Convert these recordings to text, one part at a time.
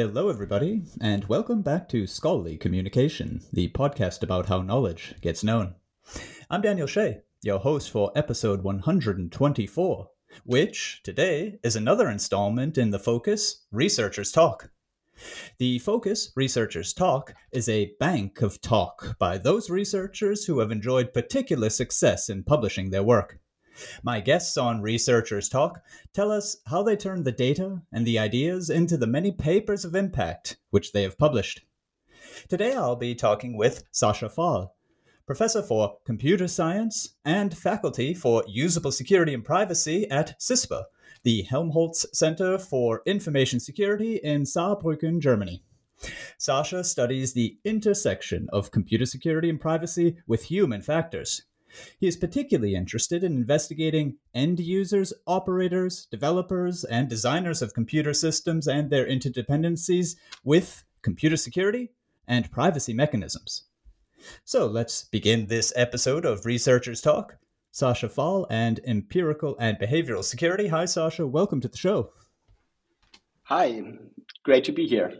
Hello, everybody, and welcome back to Scholarly Communication, the podcast about how knowledge gets known. I'm Daniel Shea, your host for episode 124, which today is another installment in the Focus Researchers Talk. The Focus Researchers Talk is a bank of talk by those researchers who have enjoyed particular success in publishing their work. My guests on Researchers Talk tell us how they turn the data and the ideas into the many papers of impact which they have published. Today I'll be talking with Sascha Fahl, professor for computer science and faculty for usable security and privacy at CISPA, the Helmholtz Center for Information Security in Saarbrücken, Germany. Sascha studies the intersection of computer security and privacy with human factors. He is particularly interested in investigating end users, operators, developers, and designers of computer systems and their interdependencies with computer security and privacy mechanisms. So let's begin this episode of Researchers Talk. Sascha Fahl and Empirical and Behavioral Security. Hi, Sasha. Welcome to the show. Hi. Great to be here.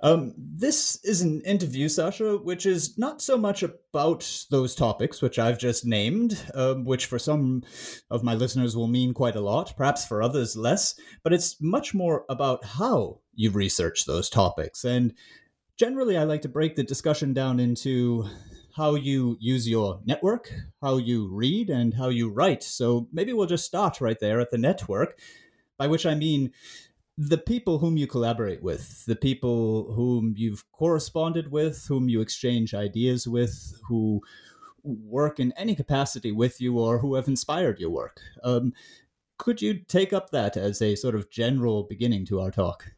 Um, this is an interview, Sascha, which is not so much about those topics which I've just named, um, which for some of my listeners will mean quite a lot, perhaps for others less, but it's much more about how you research those topics. And generally, I like to break the discussion down into how you use your network, how you read, and how you write. So maybe we'll just start right there at the network, by which I mean the people whom you collaborate with, the people whom you've corresponded with, whom you exchange ideas with, who work in any capacity with you or who have inspired your work. Um, could you take up that as a sort of general beginning to our talk?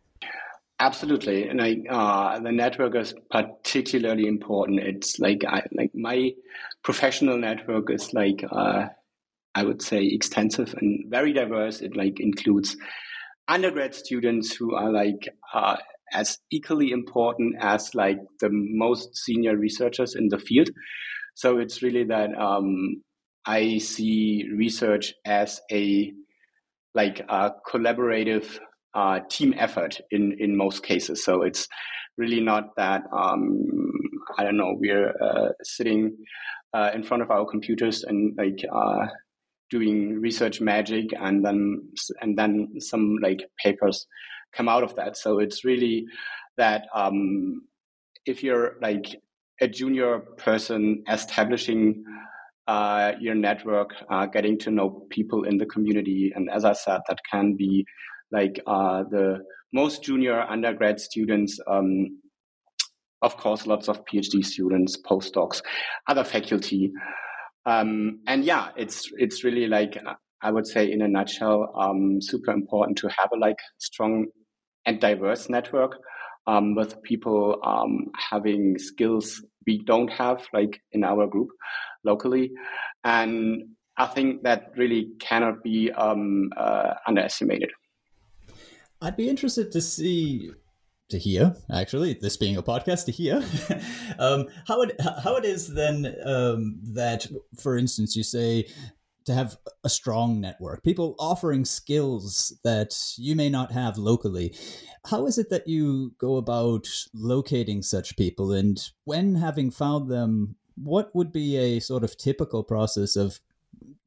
Absolutely, and I, uh, the network is particularly important. It's like I, like my professional network is like uh, I would say extensive and very diverse. It like includes undergrad students who are like uh, as equally important as like the most senior researchers in the field. So it's really that um, I see research as a like a collaborative uh, team effort in in most cases. So it's really not that um, I don't know we're uh, sitting uh, in front of our computers and like uh, doing research magic and then and then some like papers come out of that. So it's really that um, if you're like a junior person establishing uh, your network uh, getting to know people in the community and as i said that can be like uh, the most junior undergrad students um, of course lots of phd students postdocs other faculty um, and yeah, it's it's really like I would say in a nutshell, um, super important to have a like strong and diverse network um, with people um, having skills we don't have like in our group locally, and I think that really cannot be um, uh, underestimated. I'd be interested to see to hear actually this being a podcast to hear. Um, how it how it is then um, that for instance you say to have a strong network people offering skills that you may not have locally. How is it that you go about locating such people? And when having found them what would be a sort of typical process of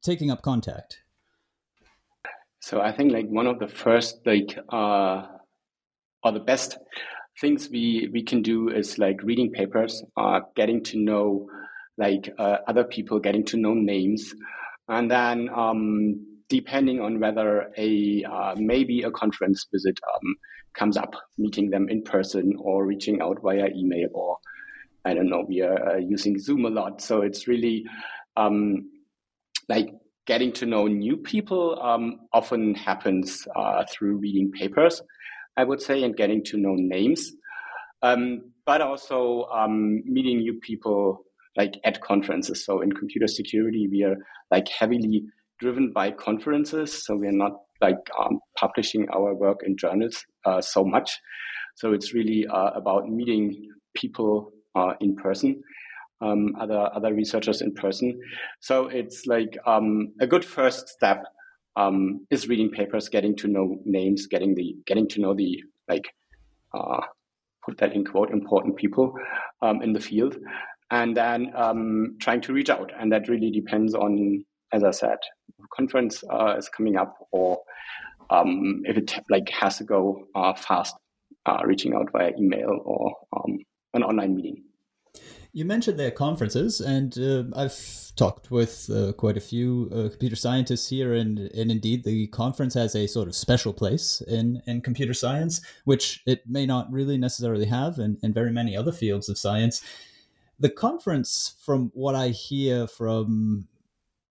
taking up contact? So i think like one of the first like uh or the best things we we can do is like reading papers, uh, getting to know like uh, other people, getting to know names, and then um, depending on whether a uh, maybe a conference visit um, comes up, meeting them in person or reaching out via email or I don't know. We are uh, using Zoom a lot, so it's really um, like getting to know new people um, often happens uh, through reading papers, I would say, and getting to know names, um, but also um, meeting new people like at conferences. So in computer security, we are like heavily driven by conferences. So we're not like um, publishing our work in journals uh, so much. So it's really uh, about meeting people uh, in person, um, other other researchers in person. So it's like um, a good first step um, is reading papers, getting to know names, getting the getting to know the like uh, put that in quote important people um, in the field, and then um, trying to reach out. And that really depends on as I said, conference uh, is coming up, or um, if it like has to go uh, fast, uh, reaching out via email or um, an online meeting. You mentioned their conferences, and uh, I've talked with uh, quite a few uh, computer scientists here, and, and indeed, the conference has a sort of special place in, in computer science, which it may not really necessarily have in, in very many other fields of science. The conference, from what I hear from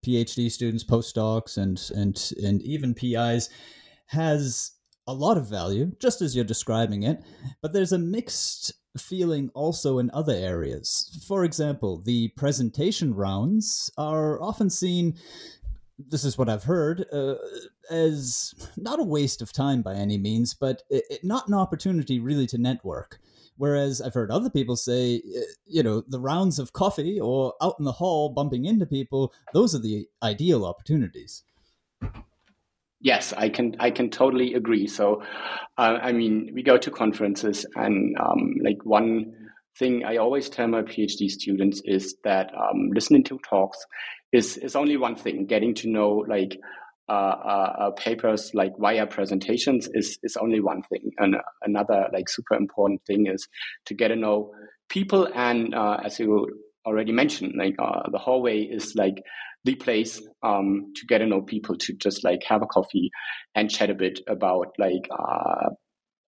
PhD students, postdocs, and and and even PIs has a lot of value, just as you're describing it. But there's a mixed feeling also in other areas. For example, the presentation rounds are often seen. This is what I've heard uh, as not a waste of time by any means, but it, not an opportunity really to network. Whereas I've heard other people say, eh, you know, the rounds of coffee or out in the hall bumping into people, those are the ideal opportunities. Yes, I can. I can totally agree. So, uh, I mean, we go to conferences, and um, like one thing I always tell my PhD students is that um, listening to talks is is only one thing. Getting to know like uh, uh, uh, papers like via presentations is is only one thing, and another like super important thing is to get to know people. And uh, as you already mentioned, like uh, the hallway is like the place um, to get to know people, to just like have a coffee and chat a bit about like uh,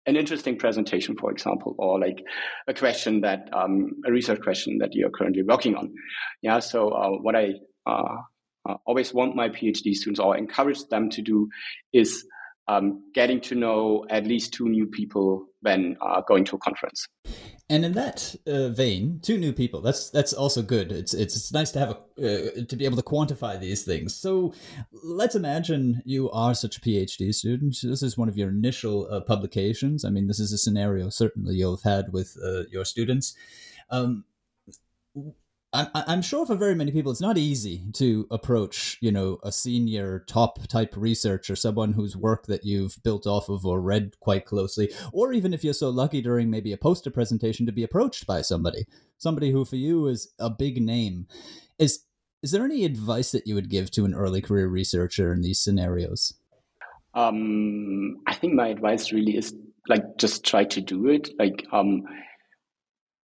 an interesting presentation, for example, or like a question that um, a research question that you're currently working on. Yeah. So uh, what I uh, uh, always want my PhD students or encourage them to do is um, getting to know at least two new people when uh, going to a conference. And in that uh, vein, two new people. That's that's also good. It's it's, it's nice to have a uh, to be able to quantify these things. So let's imagine you are such a PhD student. This is one of your initial uh, publications. I mean, this is a scenario certainly you'll have had with uh, your students. Um, I'm, I'm sure for very many people, it's not easy to approach, you know, a senior top type researcher, someone whose work that you've built off of or read quite closely, or even if you're so lucky during maybe a poster presentation to be approached by somebody, somebody who for you is a big name. Is is there any advice that you would give to an early career researcher in these scenarios? Um, I think my advice really is like just try to do it. Like um,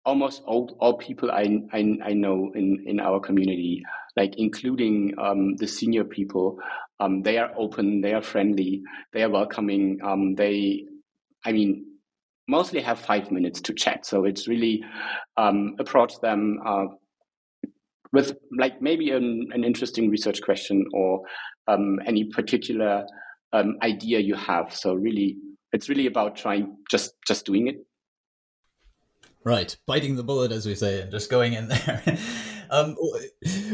almost all, all people I, I, I know in, in our community, like including um, the senior people, um, they are open, they are friendly, they are welcoming. Um, they, I mean, mostly have five minutes to chat. So it's really um, approach them uh, with like maybe an, an interesting research question or um, any particular um, idea you have. So really, it's really about trying just just doing it Right, biting the bullet, as we say, and just going in there. um,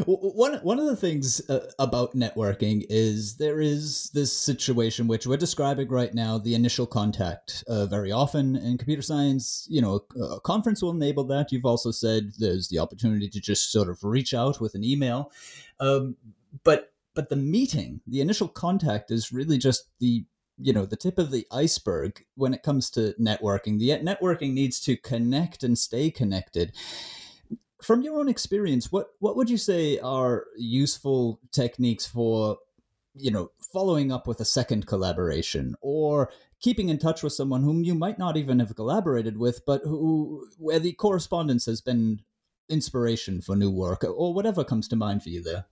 one one of the things uh, about networking is there is this situation which we're describing right now, the initial contact. Uh, very often in computer science, you know, a conference will enable that. You've also said there's the opportunity to just sort of reach out with an email, um, but but the meeting, the initial contact, is really just the you know the tip of the iceberg when it comes to networking the networking needs to connect and stay connected from your own experience what what would you say are useful techniques for you know, following up with a second collaboration or keeping in touch with someone whom you might not even have collaborated with, but who where the correspondence has been inspiration for new work or whatever comes to mind for you there.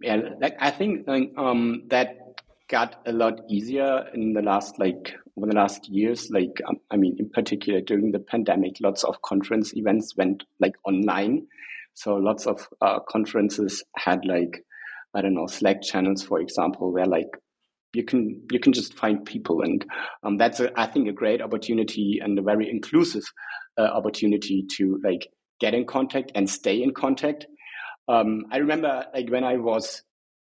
Yeah, I think um, that got a lot easier in the last like over the last years. Like um, I mean, in particular during the pandemic, lots of conference events went like online. So lots of uh, conferences had like I don't know Slack channels, for example, where like you can you can just find people and um, that's a, I think a great opportunity and a very inclusive uh, opportunity to like get in contact and stay in contact. Um, I remember like when I was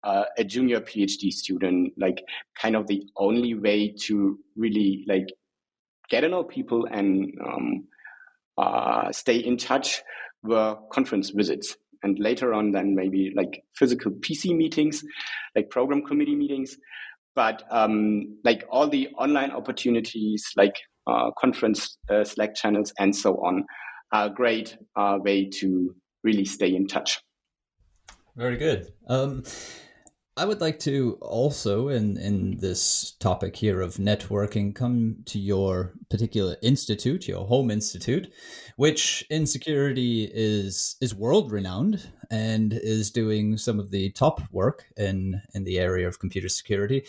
uh, a junior PhD student, like kind of the only way to really like get to know people and um, uh, stay in touch were conference visits. And later on then maybe like physical pc meetings like program committee meetings. But um, like all the online opportunities like uh, conference uh, slack channels and so on are a great uh, way to really stay in touch. Very good. Um, I would like to also, in in this topic here of networking, come to your particular institute, your home institute, which in security is is world renowned and is doing some of the top work in in the area of computer security.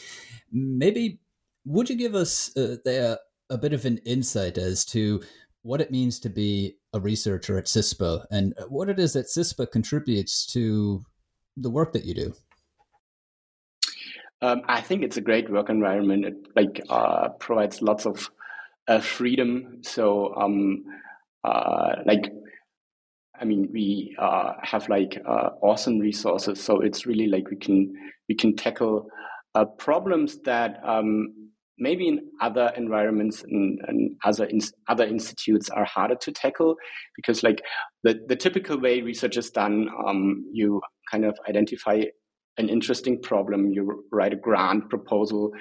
Maybe would you give us uh, there a bit of an insight as to what it means to be a researcher at CISPA and what it is that CISPA contributes to the work that you do? Um, I think it's a great work environment. It like uh, provides lots of uh, freedom. So, um, uh, like, I mean, we uh, have like uh, awesome resources. So it's really like we can we can tackle uh, problems that um, maybe in other environments and, and other in, other institutes are harder to tackle because like the the typical way research is done, um, you kind of identify an interesting problem, you write a grant proposal,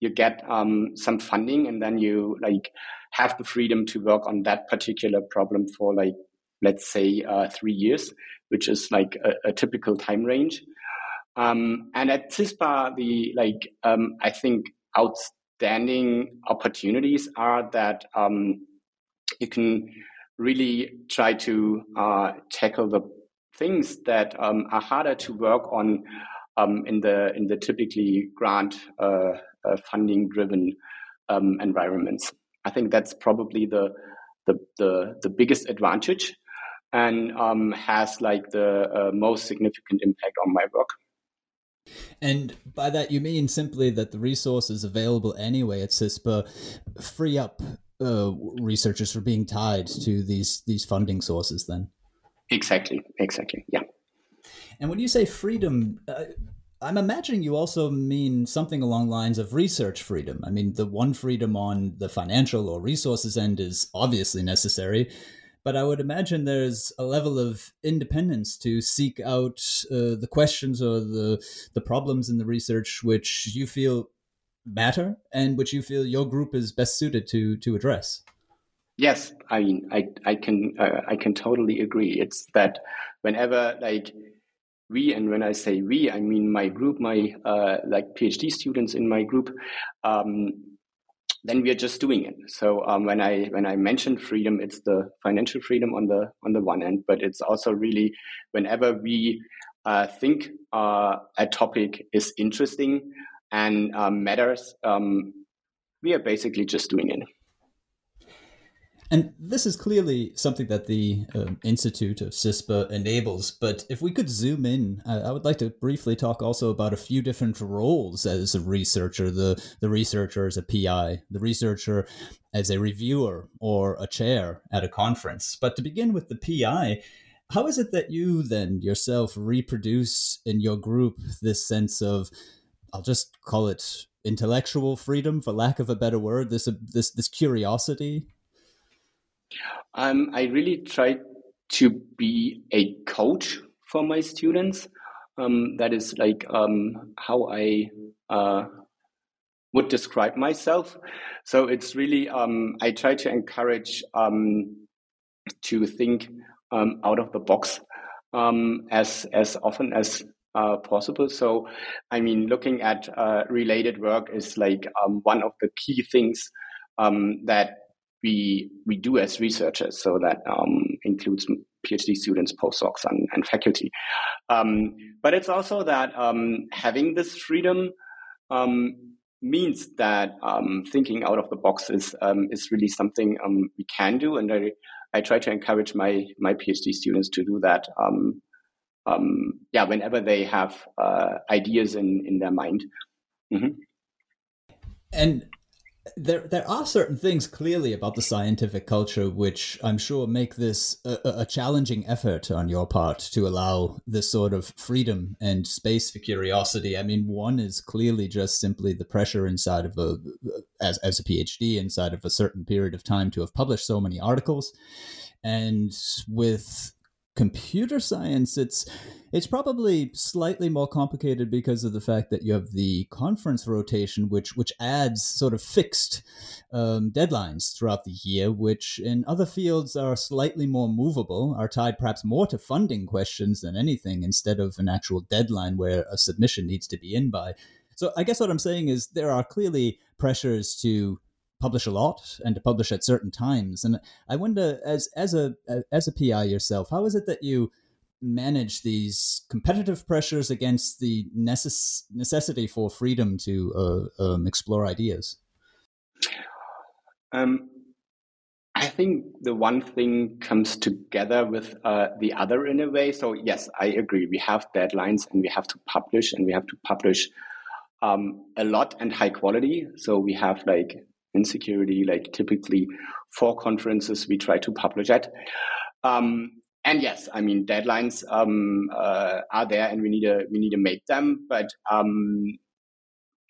you get um, some funding, and then you like have the freedom to work on that particular problem for like let's say uh, three years, which is like a, a typical time range. Um, and at CISPA, the like um, I think outstanding opportunities are that um, you can really try to uh, tackle the things that um, are harder to work on um, in the in the typically grant uh, uh, funding driven um, environments. I think that's probably the the the, the biggest advantage and um, has like the uh, most significant impact on my work. And by that you mean simply that the resources available anyway at CISPA free up uh, researchers from being tied to these these funding sources. Then exactly, exactly, yeah. And when you say freedom, uh, I'm imagining you also mean something along lines of research freedom. I mean, the one freedom on the financial or resources end is obviously necessary, but I would imagine there's a level of independence to seek out uh, the questions or the the problems in the research which you feel matter and which you feel your group is best suited to to address. Yes, I mean, I I can uh, I can totally agree. It's that whenever like we and when i say we i mean my group my uh, like phd students in my group um, then we are just doing it. So um, when i when i mention freedom it's the financial freedom on the on the one end but it's also really whenever we uh, think uh, a topic is interesting and um, matters um, we are basically just doing it and this is clearly something that the um, Institute of CISPA enables. But if we could zoom in, I, I, would like to briefly talk also about a few different roles as a researcher the, the researcher as a PI, the researcher as a reviewer or a chair at a conference. But to begin with the PI, how is it that you then yourself reproduce in your group this sense of, I'll just call it intellectual freedom for lack of a better word, this, this, this curiosity um, I really try to be a coach for my students. Um, that is like um, how I uh, would describe myself. So it's really um, I try to encourage um, to think um, out of the box as as often as uh, possible. So, I mean, looking at uh, related work is like um, one of the key things um, that we we do as researchers. So that um, includes PhD students, postdocs, and, and faculty. Um, but it's also that um, having this freedom um, means that thinking out of the box is is really something we can do, and I I try to encourage my my PhD students to do that. Um, um, yeah, whenever they have uh, ideas in in their mind. Mm-hmm. And there there are certain things clearly about the scientific culture which I'm sure make this a, a, challenging effort on your part to allow this sort of freedom and space for curiosity. I mean, one is clearly just simply the pressure inside of a as as a PhD inside of a certain period of time to have published so many articles, and with computer science, it's it's probably slightly more complicated because of the fact that you have the conference rotation, which which adds sort of fixed um, deadlines throughout the year, which in other fields are slightly more movable, are tied perhaps more to funding questions than anything, instead of an actual deadline where a submission needs to be in by. So I guess what I'm saying is there are clearly pressures to publish a lot and to publish at certain times. And I wonder, as as a as a PI yourself, how is it that you manage these competitive pressures against the necess- necessity for freedom to uh, um, explore ideas? Um, I think the one thing comes together with uh, the other in a way. So yes, I agree. We have deadlines and we have to publish, and we have to publish um, a lot and high quality. So we have like in security, like typically four conferences we try to publish at. Um, and yes, I mean deadlines um, uh, are there, and we need to we need to make them. But um,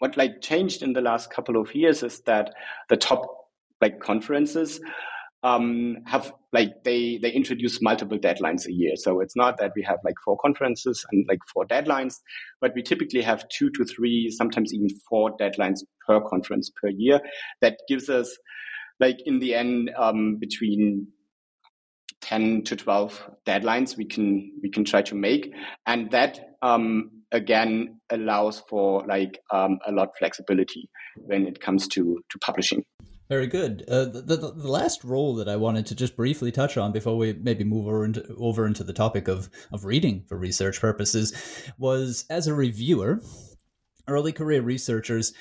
what like changed in the last couple of years is that the top like conferences um, have like they they introduce multiple deadlines a year. So it's not that we have like four conferences and like four deadlines, but we typically have two to three, sometimes even four deadlines per conference per year. That gives us like in the end um, between 10 to 12 deadlines we can we can try to make and that um, again allows for like um, a lot flexibility when it comes to to publishing very good. Uh, the, the, the last role that I wanted to just briefly touch on before we maybe move over into, over into the topic of, of reading for research purposes was as a reviewer. Early career researchers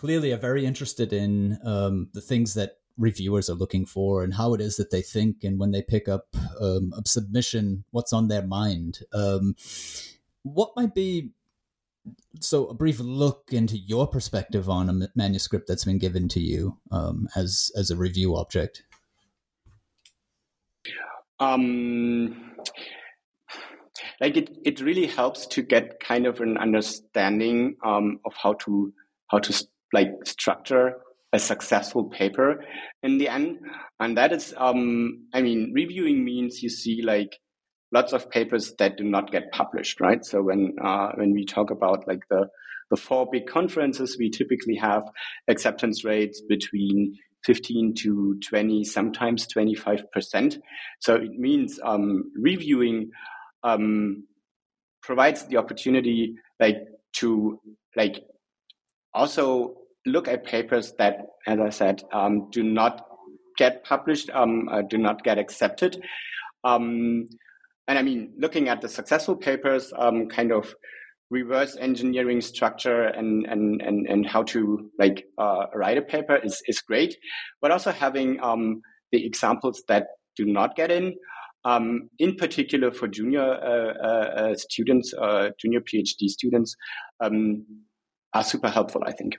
clearly are very interested in um, the things that reviewers are looking for and how it is that they think and when they pick up um, a submission, what's on their mind. Um, what might be so a brief look into your perspective on a manuscript that's been given to you um, as as a review object. Um, like it, it really helps to get kind of an understanding um, of how to how to like structure a successful paper in the end, and that is, um, I mean, reviewing means you see like lots of papers that do not get published, right? So when uh, when we talk about like the the four big conferences, we typically have acceptance rates between 15 to 20, sometimes 25 percent. So it means um, reviewing um, provides the opportunity, like to like also look at papers that, as I said, um, do not get published, um, uh, do not get accepted. Um, and I mean, looking at the successful papers, um, kind of reverse engineering structure and and and, and how to like uh, write a paper is is great, but also having um, the examples that do not get in. Um, in particular for junior uh, uh, uh students, uh, junior PhD students, um, are super helpful, I think.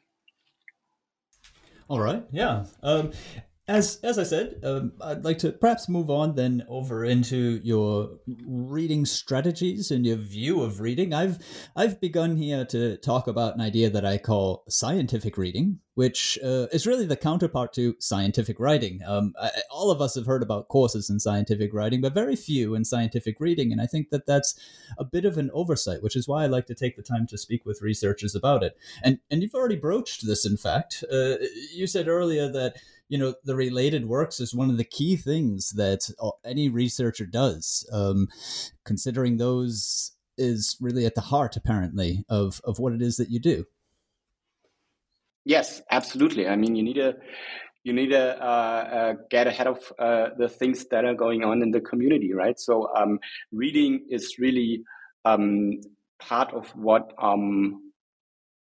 All right, yeah. Um, as as I said, um, I'd like to perhaps move on then over into your reading strategies and your view of reading. I've I've begun here to talk about an idea that I call scientific reading, which uh, is really the counterpart to scientific writing. Um, I, all of us have heard about courses in scientific writing, but very few in scientific reading, and I think that that's a bit of an oversight, which is why I like to take the time to speak with researchers about it. And and you've already broached this. In fact, uh, you said earlier that you know the related works is one of the key things that any researcher does um, considering those is really at the heart, apparently, of of what it is that you do. Yes, absolutely. I mean, you need to you need to uh, uh, get ahead of uh, the things that are going on in the community, right? So um, reading is really um, part of what um,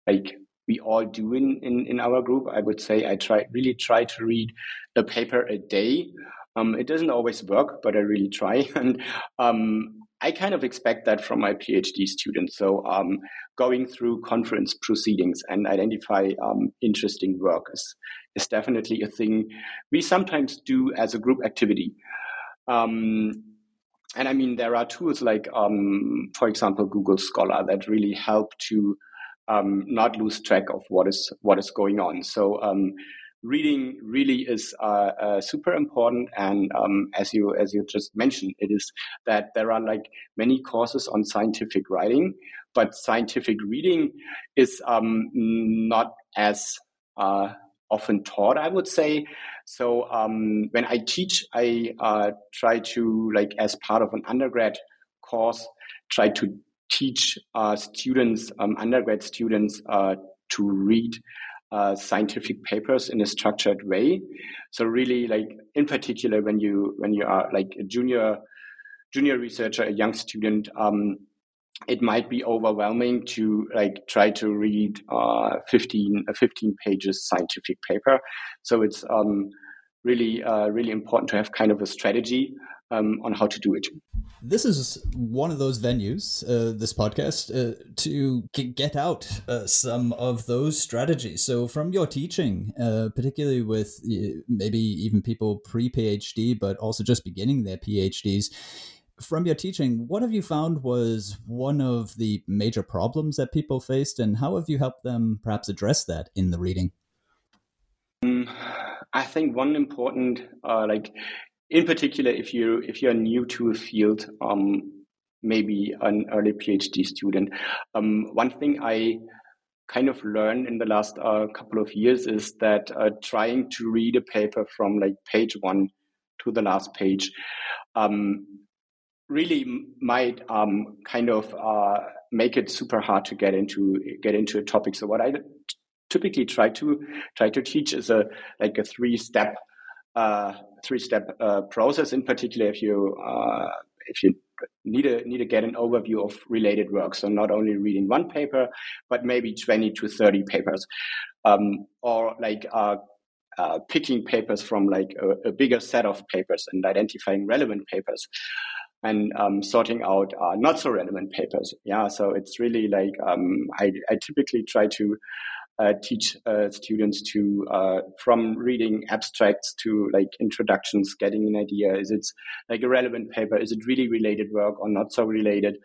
like we all do in, in, in our group. I would say I try really try to read a paper a day. Um, it doesn't always work, but I really try. And um, I kind of expect that from my PhD students. So um, going through conference proceedings and identify um, interesting work is, is definitely a thing we sometimes do as a group activity. Um, and I mean, there are tools like, um, for example, Google Scholar that really help to um, not lose track of what is what is going on. So um, reading really is uh, uh, super important. And um, as you as you just mentioned, it is that there are like many courses on scientific writing, but scientific reading is um, not as uh, often taught, I would say. So um, when I teach, I uh, try to like as part of an undergrad course, try to teach uh, students, um, undergrad students, uh, to read uh, scientific papers in a structured way. So really, like in particular, when you when you are like a junior junior researcher, a young student, um, it might be overwhelming to like try to read uh, 15, 15 pages scientific paper. So it's um, really uh, really important to have kind of a strategy um, on how to do it. This is one of those venues, uh, this podcast, uh, to get out uh, some of those strategies. So, from your teaching, uh, particularly with uh, maybe even people pre PhD, but also just beginning their PhDs, from your teaching, what have you found was one of the major problems that people faced, and how have you helped them perhaps address that in the reading? Um, I think one important, uh, like in particular, if you if you're new to a field, um, maybe an early PhD student, um, one thing I kind of learned in the last uh, couple of years is that uh, trying to read a paper from like page one to the last page um, really might um, kind of uh, make it super hard to get into get into a topic. So what I typically try to try to teach is a like a three step uh, three step uh, process. In particular, if you uh, if you need to need to get an overview of related work, so not only reading one paper, but maybe twenty to thirty papers, um, or like uh, uh, picking papers from like a, a, bigger set of papers and identifying relevant papers and um, sorting out uh, not so relevant papers. Yeah, so it's really like um, I, I typically try to uh, teach uh, students to uh, from reading abstracts to like introductions, getting an idea. Is it like a relevant paper? Is it really related work or not so related?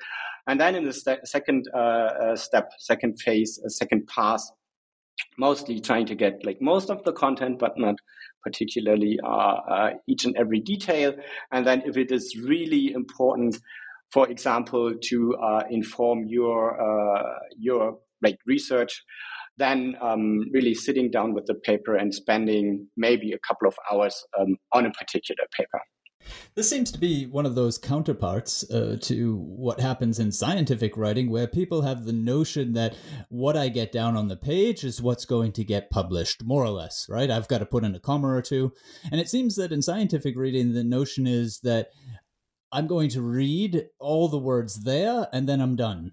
And then in the st- second uh, uh, step, second phase, a second pass, mostly trying to get like most of the content, but not particularly uh, each and every detail. And then if it is really important, for example, to inform your your like research then um, really sitting down with the paper and spending maybe a couple of hours um, on a particular paper. This seems to be one of those counterparts uh, to what happens in scientific writing, where people have the notion that what I get down on the page is what's going to get published, more or less, right? I've got to put in a comma or two. And it seems that in scientific reading, the notion is that I'm going to read all the words there and then I'm done.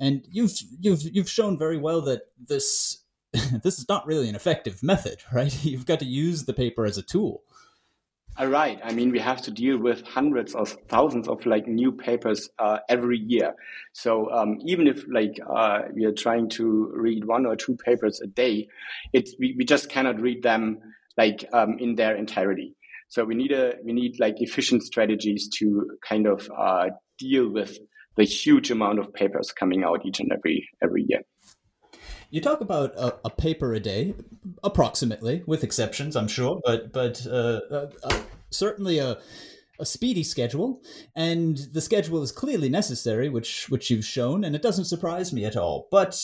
And you've you've you've shown very well that this this is not really an effective method, right? You've got to use the paper as a tool. All right. I mean, we have to deal with hundreds or thousands of like new papers uh, every year. So um, even if like uh, we are trying to read one or two papers a day, it's we, we just cannot read them like um, in their entirety. So we need a we need like efficient strategies to kind of uh, deal with the huge amount of papers coming out each and every every year. You talk about a, a paper a day, approximately, with exceptions, I'm sure, but but uh, uh, uh, certainly a a speedy schedule, and the schedule is clearly necessary, which which you've shown, and it doesn't surprise me at all. But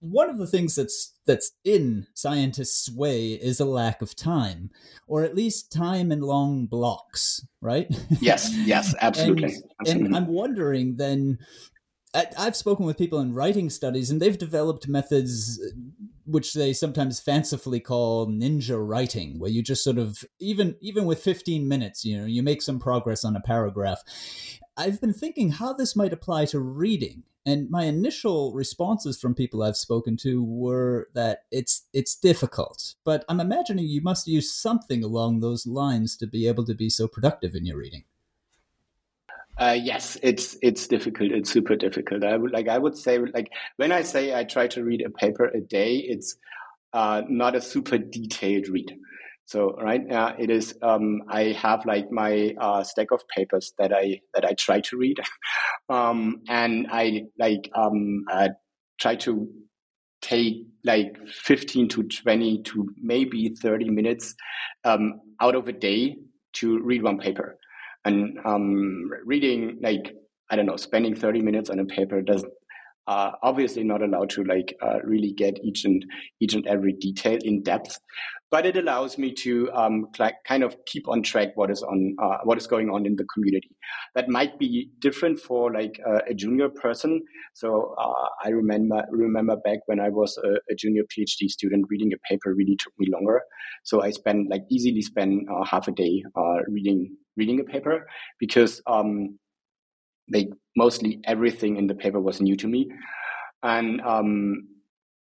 one of the things that's that's in scientists' way is a lack of time, or at least time in long blocks, right? Yes, yes, absolutely. and, absolutely. and I'm wondering then I've spoken with people in writing studies, and they've developed methods which they sometimes fancifully call ninja writing, where you just sort of even even with 15 minutes, you know, you make some progress on a paragraph. I've been thinking how this might apply to reading. And my initial responses from people I've spoken to were that it's it's difficult. But I'm imagining you must use something along those lines to be able to be so productive in your reading. Uh, yes, it's it's difficult. It's super difficult. I would like I would say like when I say I try to read a paper a day, it's uh, not a super detailed read. So right now it is. Um, I have like my uh, stack of papers that I that I try to read, um, and I like um, uh, try to take like 15 to 20 to maybe 30 minutes um, out of a day to read one paper and um, reading like I don't know, spending 30 minutes on a paper does uh, obviously not allowed to like uh, really get each and each and every detail in depth, but it allows me to um, kind of keep on track what is on uh, what is going on in the community. That might be different for like a junior person. So uh, I remember remember back when I was a, a, junior PhD student, reading a paper really took me longer. So I spent like easily spend uh, half a day uh, reading reading a paper because um, like mostly everything in the paper was new to me, and um,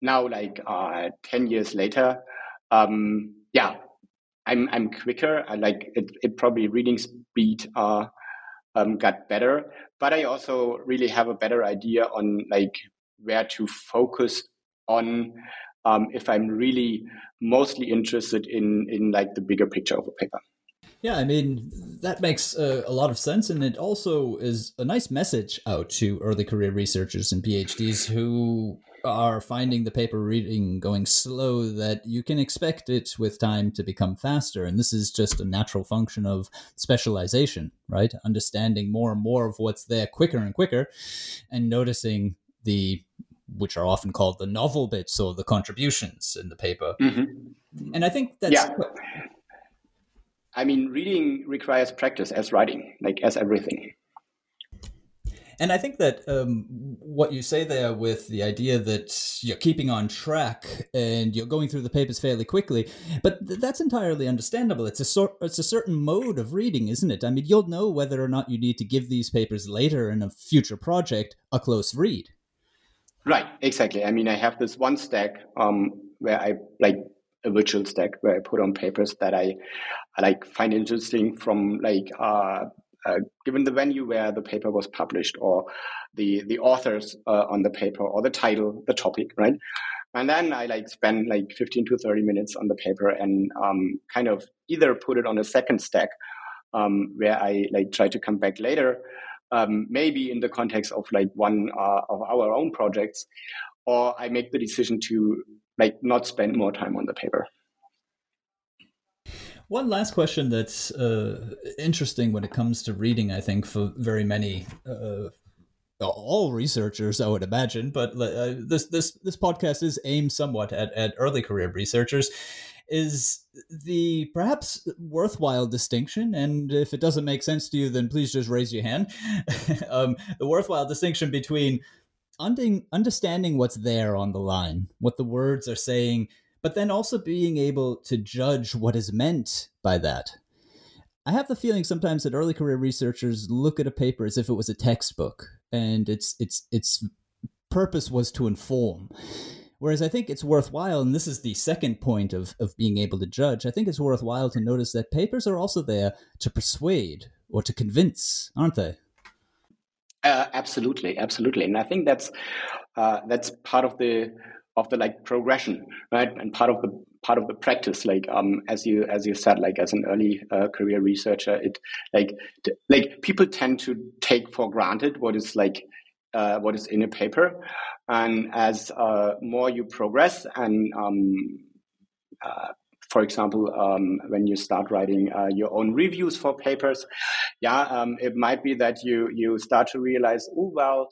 now like uh, ten years later um, yeah, I'm I'm quicker. I like it. It probably reading speed uh, um, got better, but I also really have a better idea on like where to focus on um, if I'm really mostly interested in in like the bigger picture of a paper. Yeah, I mean that makes uh, a lot of sense, and it also is a nice message out to early career researchers and PhDs who are finding the paper reading going slow that you can expect it with time to become faster and this is just a natural function of specialization right understanding more and more of what's there quicker and quicker and noticing the which are often called the novel bits or the contributions in the paper mm-hmm. and i think that's yeah. I mean reading requires practice as writing like as everything and I think that um, what you say there with the idea that you're keeping on track and you're going through the papers fairly quickly, but th- that's entirely understandable. It's a sort, it's a certain mode of reading, isn't it? I mean, you'll know whether or not you need to give these papers later in a future project a close read. Right, exactly. I mean, I have this one stack um, where I like a virtual stack where I put on papers that I, I like find interesting from like uh, uh, given the venue where the paper was published or the the authors uh, on the paper or the title, the topic, right? And then I like spend like 15 to 30 minutes on the paper and um, kind of either put it on a second stack um, where I like try to come back later, um, maybe in the context of like one uh, of our own projects, or I make the decision to like not spend more time on the paper. One last question that's uh, interesting when it comes to reading, I think, for very many. Uh, all researchers, I would imagine, but uh, this this this podcast is aimed somewhat at, at early career researchers. Is the perhaps worthwhile distinction, and if it doesn't make sense to you, then please just raise your hand. um, the worthwhile distinction between understanding what's there on the line, what the words are saying, but then also being able to judge what is meant by that. I have the feeling sometimes that early career researchers look at a paper as if it was a textbook and its its its purpose was to inform. Whereas I think it's worthwhile, and this is the second point of, of being able to judge, I think it's worthwhile to notice that papers are also there to persuade or to convince, aren't they? Uh, absolutely, absolutely, and I think that's uh, that's part of the of the like progression, right? And part of the part of the practice, like um, as you as you said, like as an early uh, career researcher, it like t- like people tend to take for granted what is like uh, what is in a paper, and as uh, more you progress and um, uh, for example, um, when you start writing uh, your own reviews for papers, yeah, um, it might be that you you start to realize, oh well,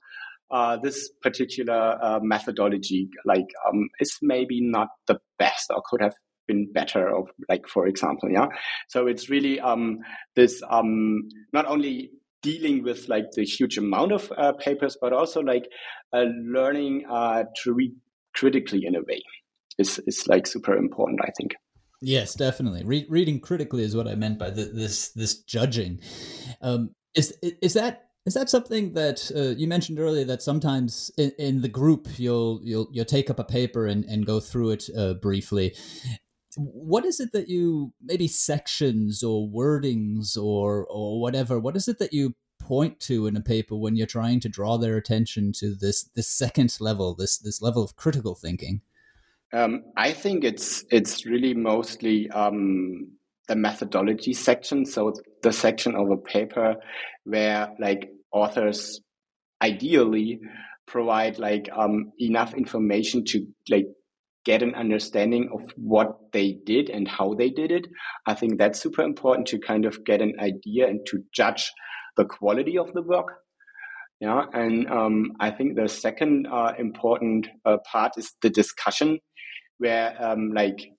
uh, this particular uh, methodology like um, is maybe not the best or could have been better of like for example yeah so it's really um, this um, not only dealing with like the huge amount of uh, papers, but also like uh, learning uh, to read critically in a way is is like super important. I think. Yes, definitely. Re- reading critically is what I meant by the, this this judging. Um, is is that is that something that uh, you mentioned earlier? That sometimes in, in, the group you'll you'll you'll take up a paper and, and go through it uh, briefly. What is it that you maybe sections or wordings or or whatever? What is it that you point to in a paper when you're trying to draw their attention to this this second level, this this level of critical thinking? Um, I think it's it's really mostly um, the methodology section. So the section of a paper where like authors ideally provide like um, enough information to like get an understanding of what they did and how they did it. I think that's super important to kind of get an idea and to judge the quality of the work. Yeah, and um, I think the second uh, important uh, part is the discussion, where um, like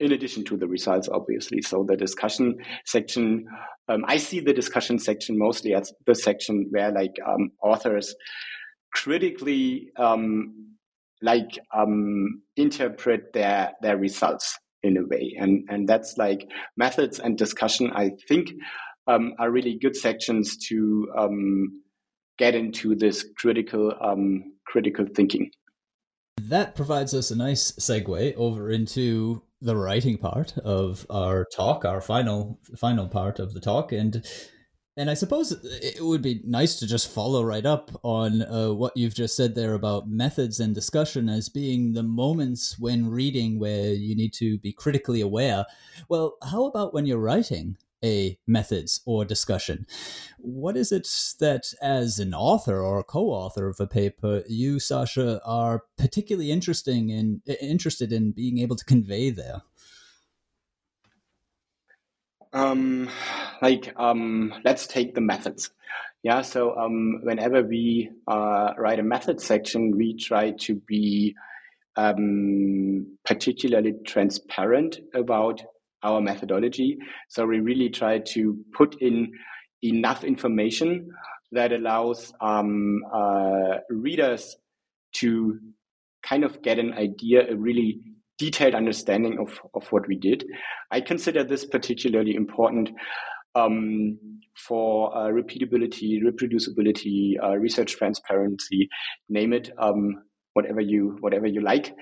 in addition to the results, obviously. So the discussion section, um, I see the discussion section mostly as the section where like um, authors critically um, like um, interpret their their results in a way, and and that's like methods and discussion. I think um, are really good sections to um, get into this critical critical thinking. That provides us a nice segue over into the writing part of our talk, our final final part of the talk, and and I suppose it would be nice to just follow right up on uh, what you've just said there about methods and discussion as being the moments when reading where you need to be critically aware. Well, how about when you're writing? A methods or discussion. What is it that, as an author or a co-author of a paper, you, Sascha, are particularly interesting in interested in being able to convey there? Um, like, um, let's take the methods. Yeah, so um, whenever we uh, write a method section, we try to be um, particularly transparent about our methodology. So we really try to put in enough information that allows um, uh, readers to kind of get an idea, a really detailed understanding of, of what we did. I consider this particularly important um, for uh, repeatability, reproducibility, uh, research transparency, name it, um, whatever you whatever you like.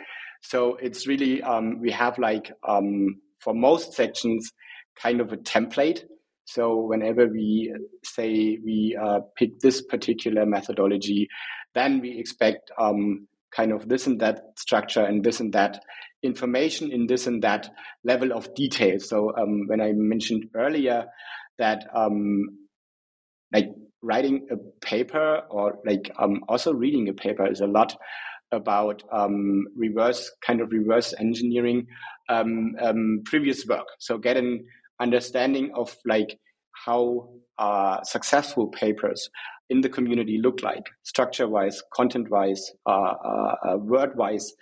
So it's really um, we have like um, for most sections kind of a template. So whenever we say we uh, pick this particular methodology, then we expect um, kind of this and that structure and this and that information in this and that level of detail. So um, when I mentioned earlier that um, like writing a paper or like um, also reading a paper is a lot about um, reverse kind of reverse engineering um, um, previous work. So get an understanding of like how uh, successful papers in the community look like, structure wise, content wise, uh, uh, uh word wise,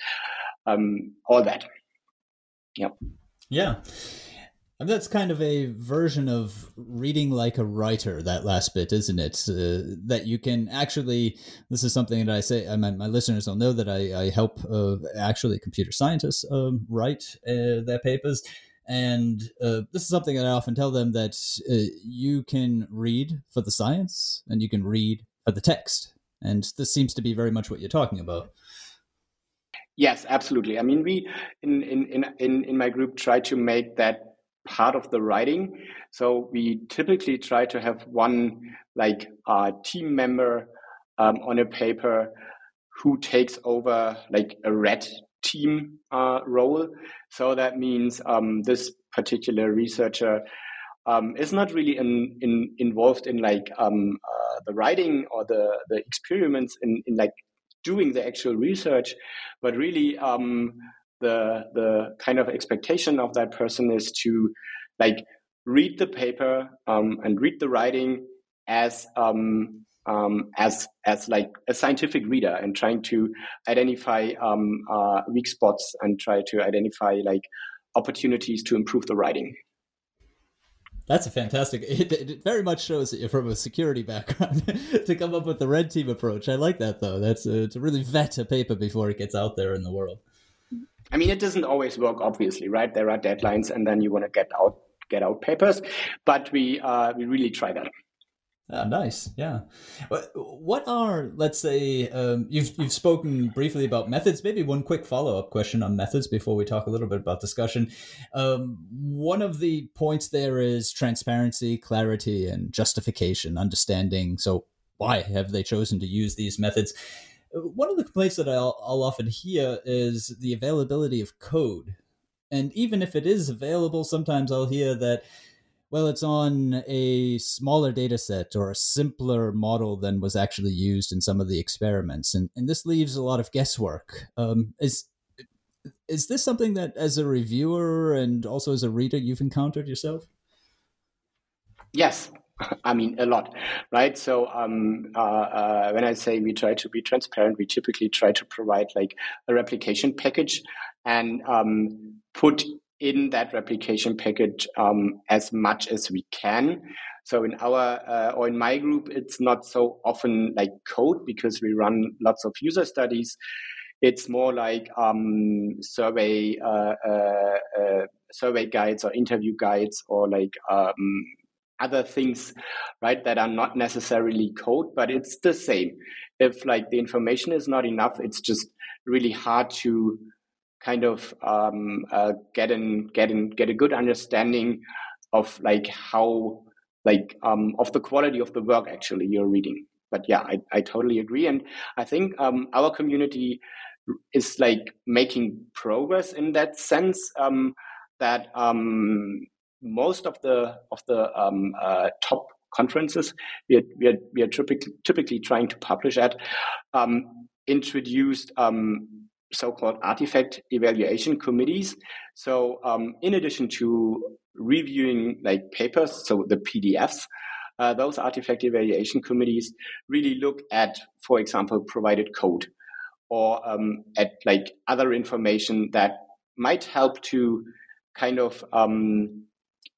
um, all that. Yeah. Yeah. And that's kind of a version of reading like a writer, that last bit, isn't it? Uh, that you can actually, this is something that I say, I mean, my listeners will know that I, I help uh, actually computer scientists um, write uh, their papers. And uh, this is something that I often tell them that uh, you can read for the science and you can read for the text. And this seems to be very much what you're talking about. Yes, absolutely. I mean, we in in in in my group try to make that part of the writing. So we typically try to have one like uh, team member um, on a paper who takes over like a red team uh, role. So that means um, this particular researcher um, is not really in, in, involved in like um, uh, the writing or the, the experiments in, in like doing the actual research, but really um, the the kind of expectation of that person is to like read the paper um, and read the writing as um, um, as as like a scientific reader and trying to identify um, uh, weak spots and try to identify like opportunities to improve the writing. That's a fantastic. It, it, very much shows that you're from a security background to come up with the red team approach. I like that though. That's a, to really vet a paper before it gets out there in the world. I mean, it doesn't always work, obviously, right? There are deadlines, and then you want to get out get out papers, but we uh, we really try that. Ah, nice. Yeah. What are, let's say, um, you've you've spoken briefly about methods. Maybe one quick follow up question on methods before we talk a little bit about discussion. Um, one of the points there is transparency, clarity, and justification, understanding. So, why have they chosen to use these methods? One of the complaints that I'll, I'll often hear is the availability of code. And even if it is available, sometimes I'll hear that well, it's on a smaller data set or a simpler model than was actually used in some of the experiments. And, and this leaves a lot of guesswork. Um, is, is this something that, as a reviewer and also as a reader, you've encountered yourself? Yes, I mean, a lot, right? So um, uh, uh, when I say we try to be transparent, we typically try to provide like a replication package and um, put in that replication package um, as much as we can. So in our uh, or in my group, it's not so often like code because we run lots of user studies. It's more like um, survey uh, uh, uh survey guides or interview guides or like um, other things, right? That are not necessarily code, but it's the same. If like the information is not enough, it's just really hard to kind of um, uh, get in get in get a good understanding of like how like um, of the quality of the work actually you're reading but yeah i, I totally agree and i think um, our community is like making progress in that sense um, that um, most of the of the um, uh, top conferences we are, we are, we are typically, typically trying to publish at um, introduced um, so-called artifact evaluation committees. So um, in addition to reviewing like papers, so the PDFs, uh, those artifact evaluation committees really look at, for example, provided code or um, at like other information that might help to kind of um,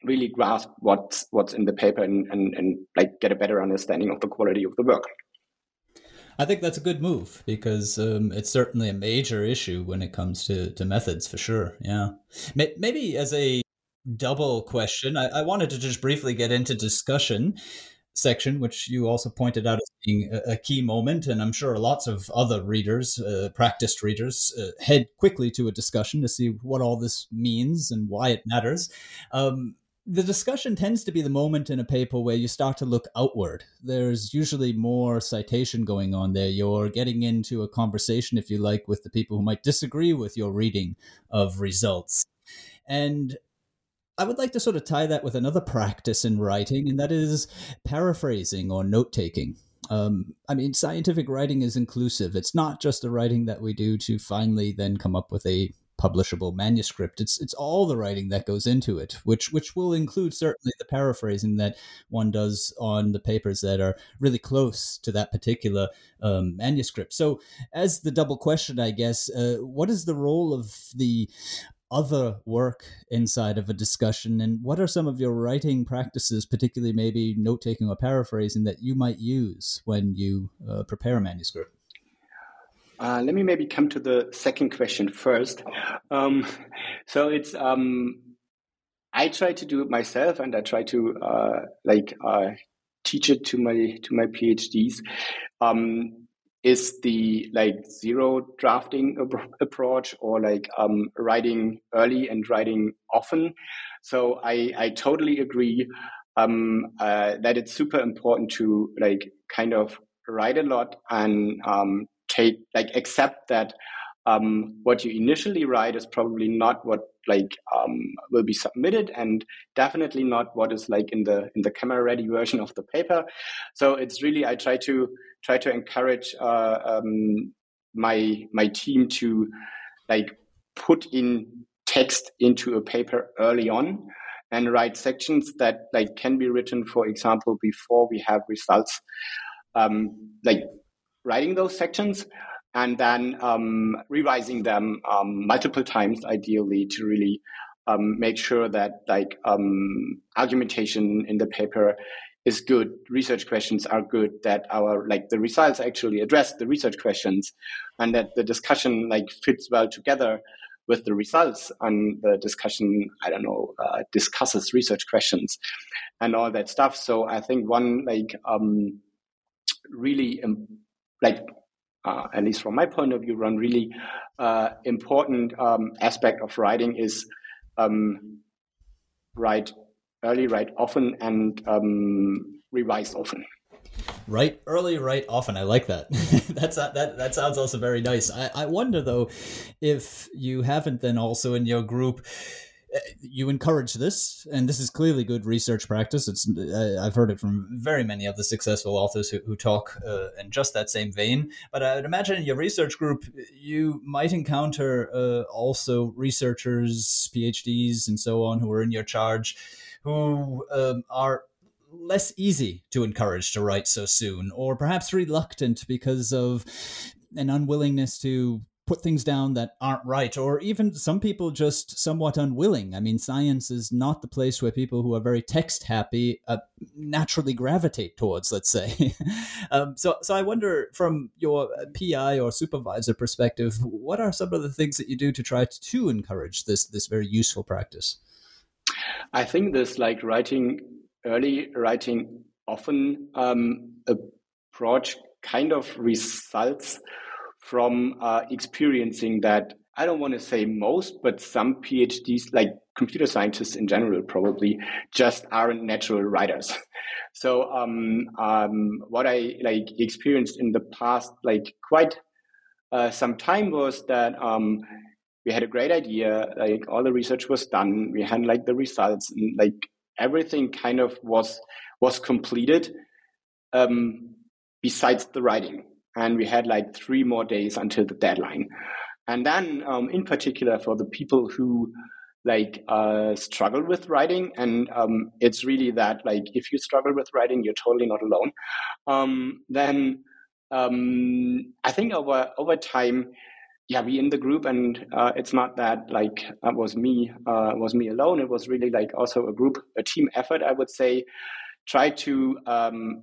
really grasp what's what's in the paper and, and, and like get a better understanding of the quality of the work. I think that's a good move because um, it's certainly a major issue when it comes to, to methods for sure. Yeah. Maybe as a double question, I, I wanted to just briefly get into discussion section, which you also pointed out as being a, key moment. And I'm sure lots of other readers, uh, practiced readers, uh, head quickly to a discussion to see what all this means and why it matters. Um, the discussion tends to be the moment in a paper where you start to look outward. There's usually more citation going on there. You're getting into a conversation, if you like, with the people who might disagree with your reading of results. And I would like to sort of tie that with another practice in writing, and that is paraphrasing or note taking. Um, I mean, scientific writing is inclusive. It's not just the writing that we do to finally then come up with a publishable manuscript. It's it's all the writing that goes into it, which which will include certainly the paraphrasing that one does on the papers that are really close to that particular um, manuscript. So, as the double question, I guess, uh, what is the role of the other work inside of a discussion and what are some of your writing practices particularly maybe note taking or paraphrasing that you might use when you uh, prepare a manuscript uh, let me maybe come to the second question first. Um, so it's um, I try to do it myself, and I try to uh, like uh, teach it to my to my PhDs. Um, is the like zero drafting approach or like um, writing early and writing often? So I I totally agree um, uh, that it's super important to like kind of write a lot and um, take like accept that um, what you initially write is probably not what like um, will be submitted and definitely not what is like in the in the camera ready version of the paper. So it's really i try to try to encourage uh, um, my my team to like put in text into a paper early on and write sections that like can be written for example before we have results. Um, like writing those sections and then um, revising them um, multiple times, ideally, to really um, make sure that like um, argumentation in the paper is good, research questions are good, that our like the results actually address the research questions, and that the discussion like fits well together with the results and the discussion i don't know uh, discusses research questions and all that stuff. So i think one like um, really like uh, at least from my point of view, one really uh, important um, aspect of writing is um, write early, write often, and um, revise often. Write early, write often. I like that. That's that. That sounds also very nice. I, I wonder though, if you haven't then also in your group you encourage this, and this is clearly good research practice. It's I've heard it from very many of the successful authors who, who talk uh, in just that same vein. But I would imagine in your research group, you might encounter uh, also researchers, PhDs, and so on who are in your charge, who um, are less easy to encourage to write so soon, or perhaps reluctant because of an unwillingness to put things down that aren't right, or even some people just somewhat unwilling. I mean, science is not the place where people who are very text happy uh, naturally gravitate towards, let's say. um, so, so I wonder from your PI or supervisor perspective, what are some of the things that you do to try to, to encourage this this very useful practice? I think this like writing early, writing often um, approach kind of results from uh, experiencing that I don't want to say most, but some PhDs, like computer scientists in general, probably just aren't natural writers. So um, um, what I like experienced in the past, like quite uh, some time, was that um, we had a great idea. Like all the research was done, we had like the results, and like everything kind of was was completed. Um, besides the writing, and we had like three more days until the deadline. And then, um, in particular, for the people who like uh, struggle with writing, and um, it's really that like if you struggle with writing, you're totally not alone. Um, then um, I think over over time, yeah, we in the group, and uh, it's not that like it was me uh, was me alone. It was really like also a group, a team effort. I would say, try to um,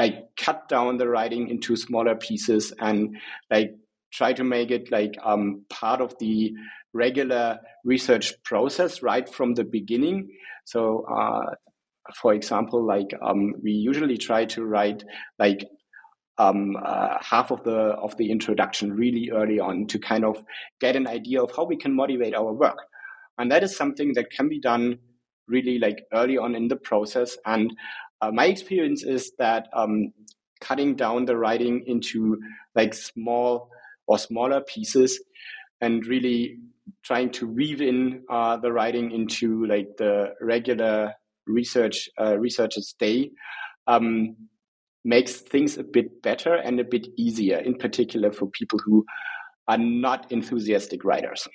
like cut down the writing into smaller pieces and like try to make it like um, part of the regular research process right from the beginning. So, uh, for example, like um, we usually try to write like um, uh, half of the of the introduction really early on to kind of get an idea of how we can motivate our work, and that is something that can be done really like early on in the process. And uh, my experience is that um, cutting down the writing into like small or smaller pieces and really trying to weave in uh, the writing into like the regular research uh, researcher's day um, makes things a bit better and a bit easier in particular for people who are not enthusiastic writers.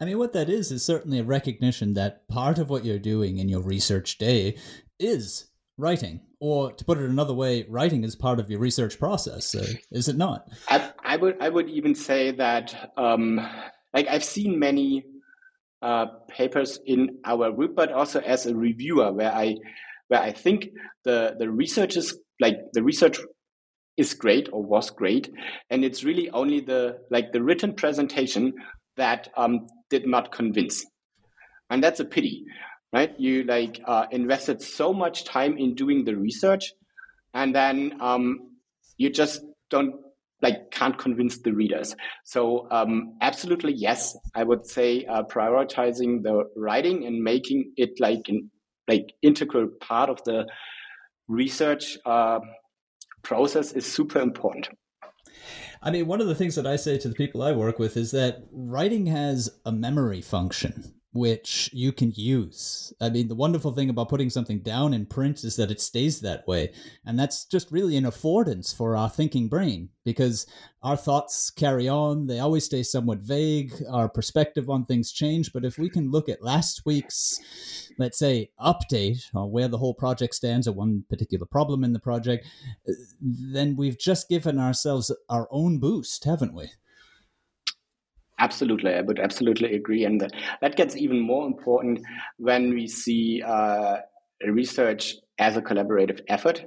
I mean, what that is is certainly a recognition that part of what you're doing in your research day is writing or to put it another way writing is part of your research process uh, is it not? I, I, would i would even say that um, like i've seen many uh, papers in our group but also as a reviewer where i where i think the the research is like the research is great or was great and it's really only the like the written presentation that um, did not convince. And that's a pity right? You like uh, invested so much time in doing the research, and then um, you just don't like can't convince the readers. So um, absolutely yes, I would say uh, prioritizing the writing and making it like an like integral part of the research uh, process is super important. I mean, one of the things that I say to the people I work with is that writing has a memory function which you can use. I mean, the wonderful thing about putting something down in print is that it stays that way. And that's just really an affordance for our thinking brain because our thoughts carry on. They always stay somewhat vague. Our perspective on things change. But if we can look at last week's, let's say, update on where the whole project stands or one particular problem in the project, then we've just given ourselves our own boost, haven't we? Absolutely, I would absolutely agree, and that gets even more important when we see uh, research as a collaborative effort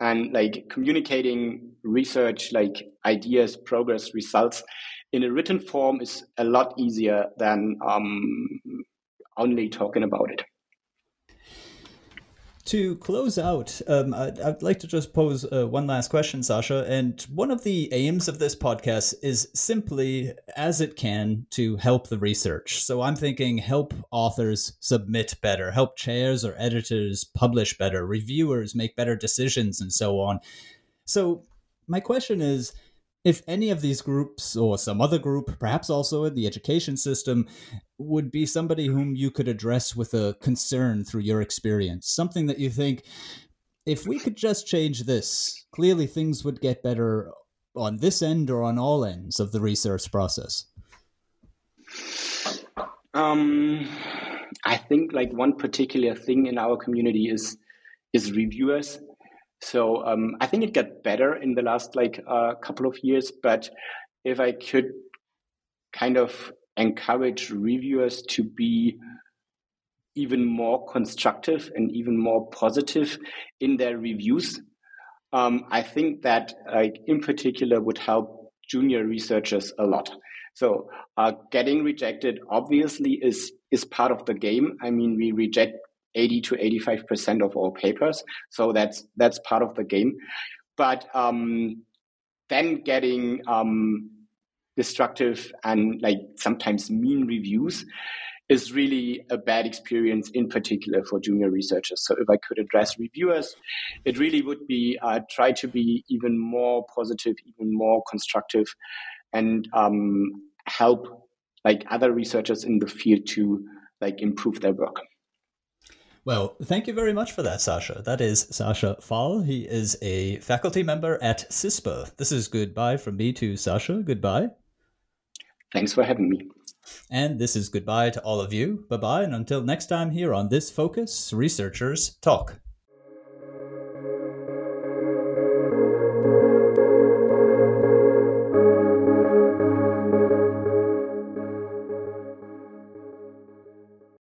and like communicating research like ideas progress results in a written form is a lot easier than um, only talking about it to close out, um, I'd, I'd, like to just pose uh, one last question, Sascha. And one of the aims of this podcast is simply, as it can, to help the research. So I'm thinking help authors submit better, help chairs or editors publish better, reviewers make better decisions, and so on. So my question is if any of these groups or some other group, perhaps also in the education system, would be somebody whom you could address with a concern through your experience, something that you think, if we could just change this, clearly things would get better on this end or on all ends of the research process? Um, I think like one particular thing in our community is is reviewers so um, I think it got better in the last like uh, couple of years. But if I could kind of encourage reviewers to be even more constructive and even more positive in their reviews, um, I think that like in particular would help junior researchers a lot. So uh, getting rejected obviously is is part of the game. I mean, we reject 80 to 85 percent of all papers. So that's that's part of the game. But um, then getting um, destructive and like sometimes mean reviews is really a bad experience in particular for junior researchers so if i could address reviewers it really would be uh, try to be even more positive even more constructive and um, help like other researchers in the field to like improve their work well, thank you very much for that, Sascha. That is Sascha Fahl. He is a faculty member at CISPA. This is goodbye from me to Sascha. Goodbye. Thanks for having me. And this is goodbye to all of you. Bye bye. And until next time, here on This Focus, researchers talk.